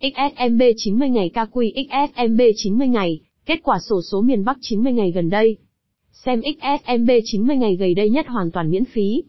XSMB 90 ngày KQ XSMB 90 ngày, kết quả sổ số miền Bắc 90 ngày gần đây. Xem XSMB 90 ngày gần đây nhất hoàn toàn miễn phí.